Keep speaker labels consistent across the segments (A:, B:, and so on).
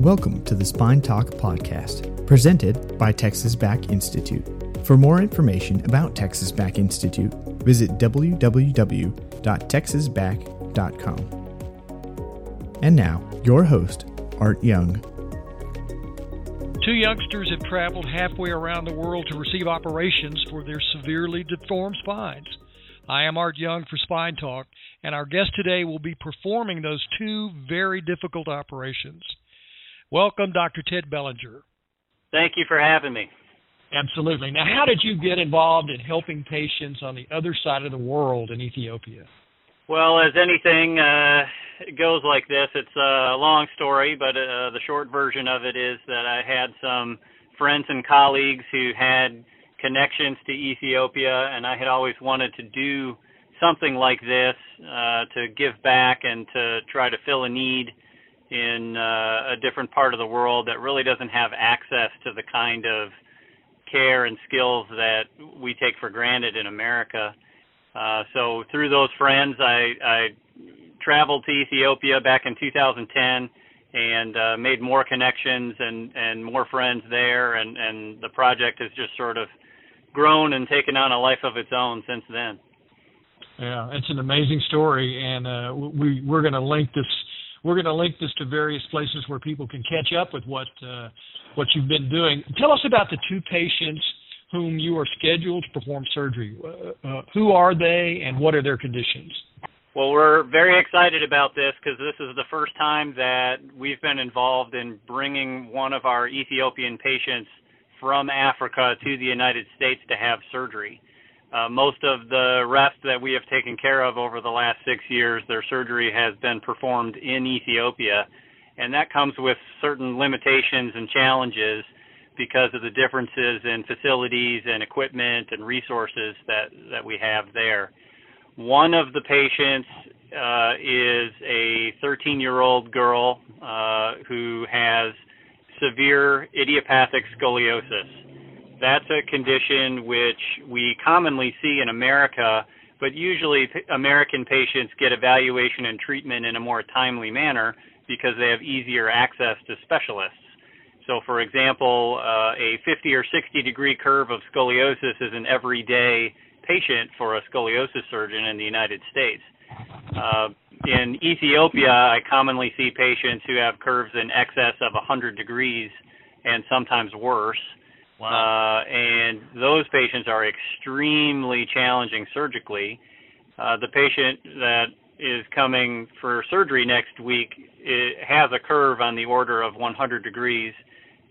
A: Welcome to the Spine Talk podcast, presented by Texas Back Institute. For more information about Texas Back Institute, visit www.texasback.com. And now, your host, Art Young.
B: Two youngsters have traveled halfway around the world to receive operations for their severely deformed spines. I am Art Young for Spine Talk, and our guest today will be performing those two very difficult operations. Welcome, Dr. Ted Belanger.
C: Thank you for having me.
B: Absolutely. Now, how did you get involved in helping patients on the other side of the world in Ethiopia?
C: Well, as anything uh, goes like this, it's a long story, but uh, the short version of it is that I had some friends and colleagues who had connections to Ethiopia, and I had always wanted to do something like this uh, to give back and to try to fill a need in uh, a different part of the world that really doesn't have access to the kind of care and skills that we take for granted in America. Uh, so through those friends, I, I traveled to Ethiopia back in 2010 and uh, made more connections and, and more friends there, and, and the project has just sort of grown and taken on a life of its own since then.
B: Yeah, it's an amazing story, and uh, we we're going to link this we're going to link this to various places where people can catch up with what uh, what you've been doing. Tell us about the two patients whom you are scheduled to perform surgery. Uh, uh, who are they, and what are their conditions?
C: Well, we're very excited about this because this is the first time that we've been involved in bringing one of our Ethiopian patients from Africa to the United States to have surgery. Uh, most of the rest that we have taken care of over the last six years, their surgery has been performed in Ethiopia, and that comes with certain limitations and challenges because of the differences in facilities and equipment and resources that that we have there. One of the patients uh, is a 13-year-old girl uh, who has severe idiopathic scoliosis that's a condition which we commonly see in America, but usually American patients get evaluation and treatment in a more timely manner because they have easier access to specialists. So, for example, uh, a 50 or 60 degree curve of scoliosis is an everyday patient for a scoliosis surgeon in the United States. Uh, in Ethiopia, I commonly see patients who have curves in excess of 100 degrees and sometimes worse.
B: Wow.
C: Uh, and those patients are extremely challenging surgically. Uh, the patient that is coming for surgery next week it has a curve on the order of 100 degrees.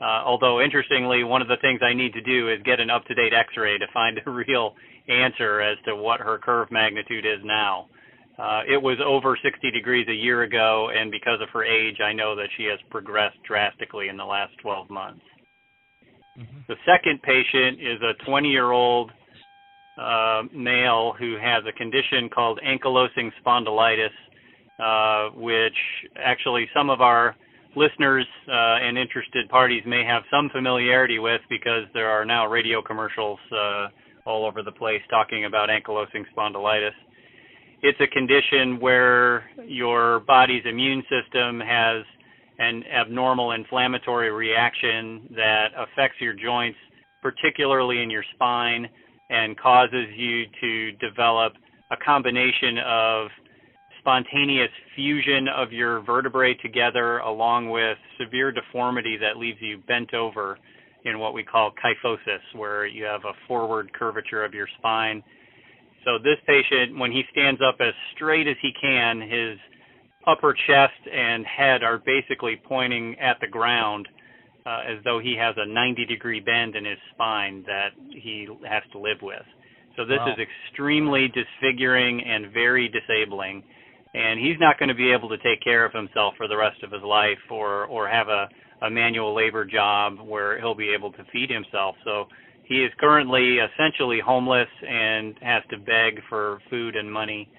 C: Uh, although interestingly, one of the things I need to do is get an up-to-date X-ray to find a real answer as to what her curve magnitude is now. Uh, it was over 60 degrees a year ago, and because of her age, I know that she has progressed drastically in the last 12 months. Mm-hmm. The second patient is a 20 year old uh, male who has a condition called ankylosing spondylitis, uh, which actually some of our listeners uh, and interested parties may have some familiarity with because there are now radio commercials uh, all over the place talking about ankylosing spondylitis. It's a condition where your body's immune system has an abnormal inflammatory reaction that affects your joints, particularly in your spine, and causes you to develop a combination of spontaneous fusion of your vertebrae together along with severe deformity that leaves you bent over in what we call kyphosis, where you have a forward curvature of your spine. So this patient, when he stands up as straight as he can, his upper chest and head are basically pointing at the ground uh, as though he has a 90 degree bend in his spine that he has to live with. So this
B: wow.
C: is extremely disfiguring and very disabling. And he's not going to be able to take care of himself for the rest of his life or, or have a, a manual labor job where he'll be able to feed himself. So he is currently essentially homeless and has to beg for food and money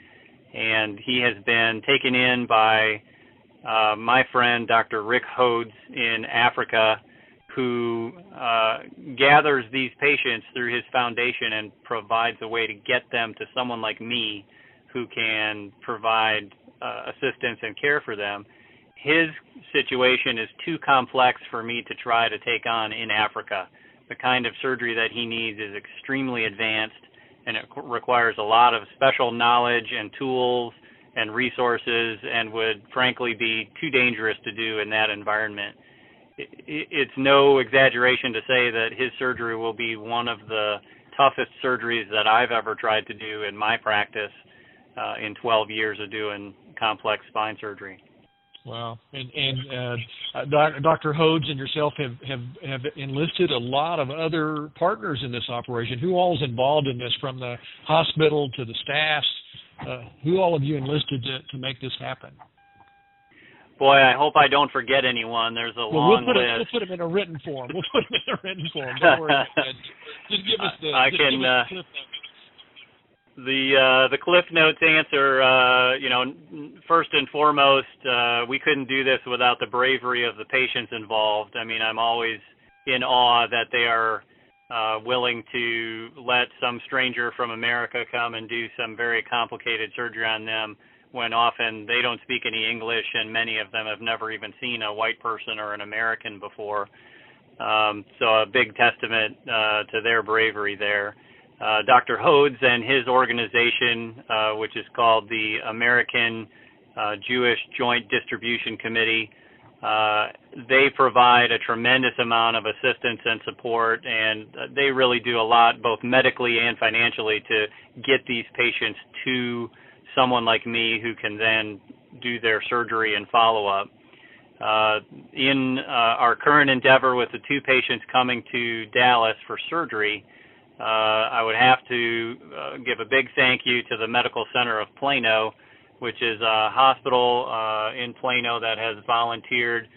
C: and he has been taken in by uh, my friend Dr. Rick Hodes in Africa, who uh, gathers these patients through his foundation and provides a way to get them to someone like me who can provide uh, assistance and care for them. his situation is too complex for me to try to take on in Africa. The kind of surgery that he needs is extremely advanced and it requires a lot of special knowledge and tools and resources and would frankly be too dangerous to do in that environment. It's no exaggeration to say that his surgery will be one of the toughest surgeries that I've ever tried to do in my practice uh, in 12 years of doing complex spine surgery.
B: Wow, and and uh, Dr. Hodes and yourself have have have enlisted a lot of other partners in this operation. Who all is involved in this, from the hospital to the staffs? Uh, who all of you enlisted to to make this happen?
C: Boy, I hope I don't forget anyone. There's a
B: well,
C: long
B: we'll put
C: list.
B: It, we'll put them in a written form. We'll put them in a written form. Don't worry. just give us the.
C: I can. Uh, the uh, the Cliff Notes answer, uh, you know, first and foremost, uh, we couldn't do this without the bravery of the patients involved. I mean, I'm always in awe that they are uh, willing to let some stranger from America come and do some very complicated surgery on them when often they don't speak any English and many of them have never even seen a white person or an American before. Um, so a big testament uh, to their bravery there uh, Dr. Hodes and his organization, uh, which is called the American uh, Jewish Joint Distribution Committee, uh, they provide a tremendous amount of assistance and support, and they really do a lot, both medically and financially, to get these patients to someone like me who can then do their surgery and follow up. Uh, in uh, our current endeavor with the two patients coming to Dallas for surgery, uh, I would have to uh, give a big thank you to the Medical Center of Plano, which is a hospital uh, in Plano that has volunteered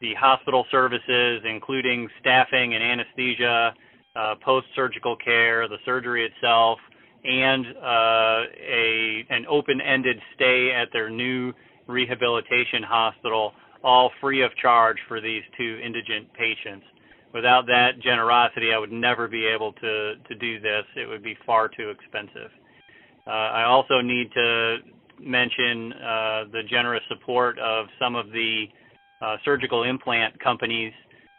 C: the hospital services, including staffing and anesthesia, uh, post-surgical care, the surgery itself, and uh, a an open-ended stay at their new rehabilitation hospital, all free of charge for these two indigent patients without that generosity, I would never be able to to do this. It would be far too expensive. Uh, I also need to mention uh, the generous support of some of the uh, surgical implant companies.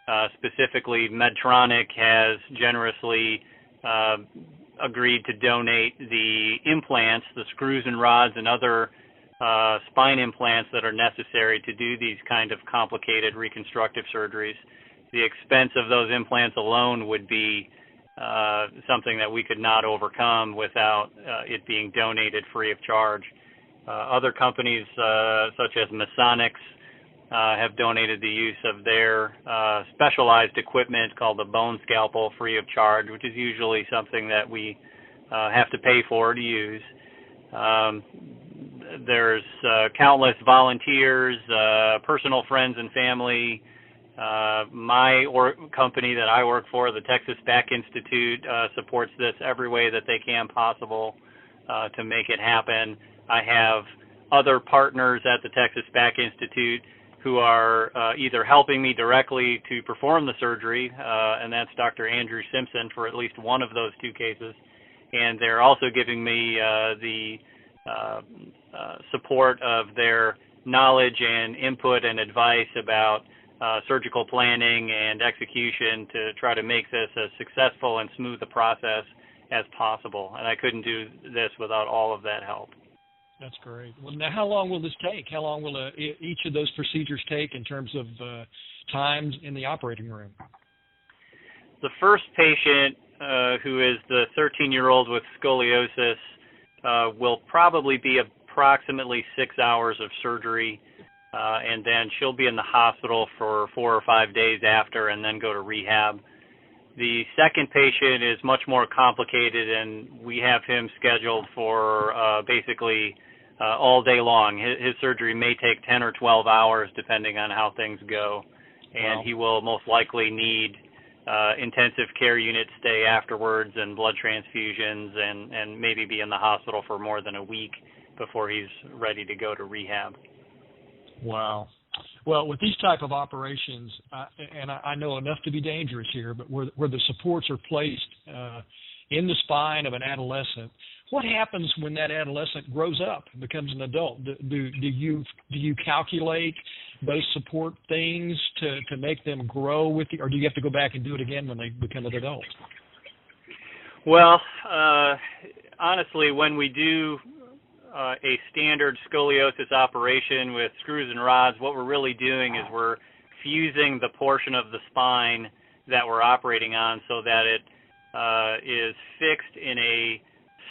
C: Uh, specifically, Medtronic has generously uh, agreed to donate the implants, the screws and rods, and other uh, spine implants that are necessary to do these kind of complicated reconstructive surgeries the expense of those implants alone would be uh, something that we could not overcome without uh, it being donated free of charge. Uh, other companies uh, such as Misonix uh, have donated the use of their uh, specialized equipment called the bone scalpel free of charge, which is usually something that we have to pay for to use. Um, there's countless volunteers, personal friends and family, uh, my or- company that I work for, the Texas Back Institute, uh, supports this every way that they can possible uh, to make it happen. I have other partners at the Texas Back Institute who are uh, either helping me directly to perform the surgery, uh, and that's Dr. Andrew Simpson for at least one of those two cases, and they're also giving me uh, the support of their knowledge and input and advice about uh, surgical planning and execution to try to make this as successful and smooth a process as possible. And I couldn't do this without all of that help.
B: That's great. Well, now how long will this take? How long will uh, each of those procedures take in terms of uh, times in the operating room?
C: The first patient, uh, who is the 13-year-old with scoliosis, uh, will probably be approximately six hours of surgery uh, and then she'll be in the hospital for four or five days after, and then go to rehab. The second patient is much more complicated, and we have him scheduled for uh, basically uh, all day long. His, his surgery may take 10 or 12 hours, depending on how things go, and wow. he will most likely need uh, intensive care unit stay afterwards, and blood transfusions, and and maybe be in the hospital for more than a week before he's ready to go to rehab.
B: Wow. Well, with these type of operations, uh, and I, I, know enough to be dangerous here, but where, where the supports are placed uh, in the spine of an adolescent. What happens when that adolescent grows up and becomes an adult? Do, do, do you do you calculate those support things to, to make them grow with you, or do you have to go back and do it again when they become an adult?
C: Well, uh, honestly, when we do uh, a standard scoliosis operation with screws and rods, what we're really doing is we're fusing the portion of the spine that we're operating on so that it uh, is fixed in a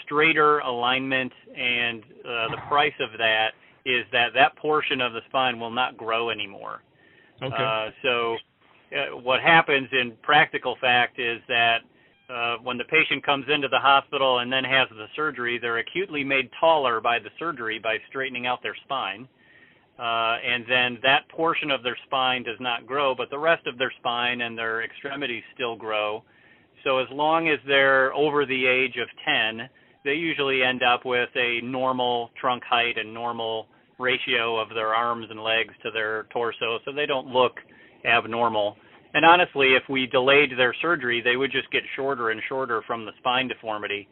C: straighter alignment, and uh, the price of that is that that portion of the spine will not grow anymore.
B: Okay.
C: Uh, so, uh, what happens in practical fact is that when the patient comes into the hospital and then has the surgery, they're acutely made taller by the surgery by straightening out their spine. Uh, and then that portion of their spine does not grow, but the rest of their spine and their extremities still grow. So as long as they're over the age of 10, they usually end up with a normal trunk height and normal ratio of their arms and legs to their torso, so they don't look abnormal. And honestly, if we delayed their surgery, they would just get shorter and shorter from the spine deformity.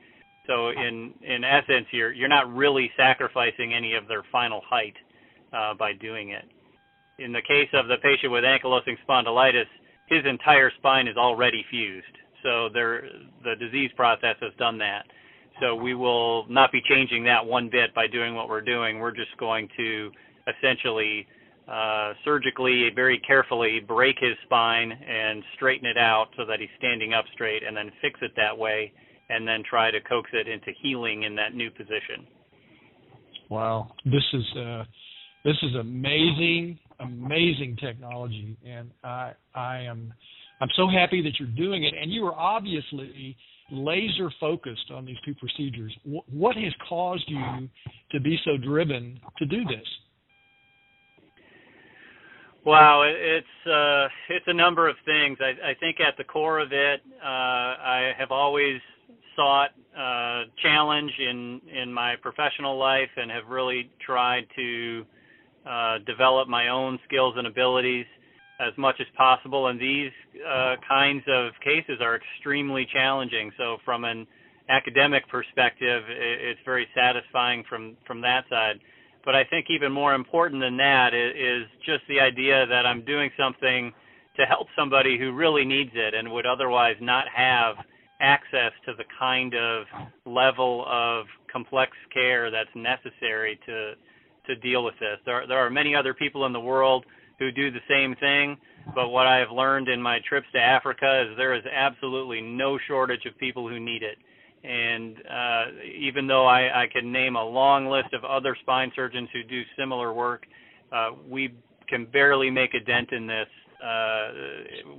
C: So in in essence, you're you're not really sacrificing any of their final height uh, by doing it. In the case of the patient with ankylosing spondylitis, his entire spine is already fused. So there, the disease process has done that. So we will not be changing that one bit by doing what we're doing. We're just going to essentially uh, surgically, very carefully break his spine and straighten it out so that he's standing up straight, and then fix it that way, and then try to coax it into healing in that new position.
B: Wow, this is uh, this is amazing, amazing technology, and I I am I'm so happy that you're doing it, and you are obviously laser focused on these two procedures. what has caused you to be so driven to do this?
C: Wow, it's uh, it's a number of things. I, I think at the core of it, uh, I have always sought uh, challenge in in my professional life, and have really tried to uh, develop my own skills and abilities as much as possible. And these uh, kinds of cases are extremely challenging. So from an academic perspective, it's very satisfying from from that side. But I think even more important than that is, is, just the idea that I'm doing something to help somebody who really needs it and would otherwise not have access to the kind of level of complex care that's necessary to to deal with this. There, are, there are many other people in the world who do the same thing. But what I have learned in my trips to Africa is there is absolutely no shortage of people who need it. And uh, even though I, I can name a long list of other spine surgeons who do similar work, uh, we can barely make a dent in this uh,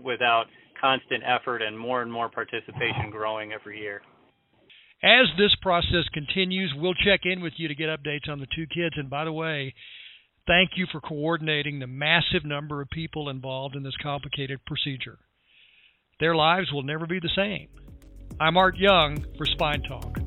C: without constant effort and more and more participation growing every year.
D: As this process continues, we'll check in with you to get updates on the two kids. And by the way, Thank you for coordinating the massive number of people involved in this complicated procedure. Their lives will never be the same. I'm Art Young for Spine Talk.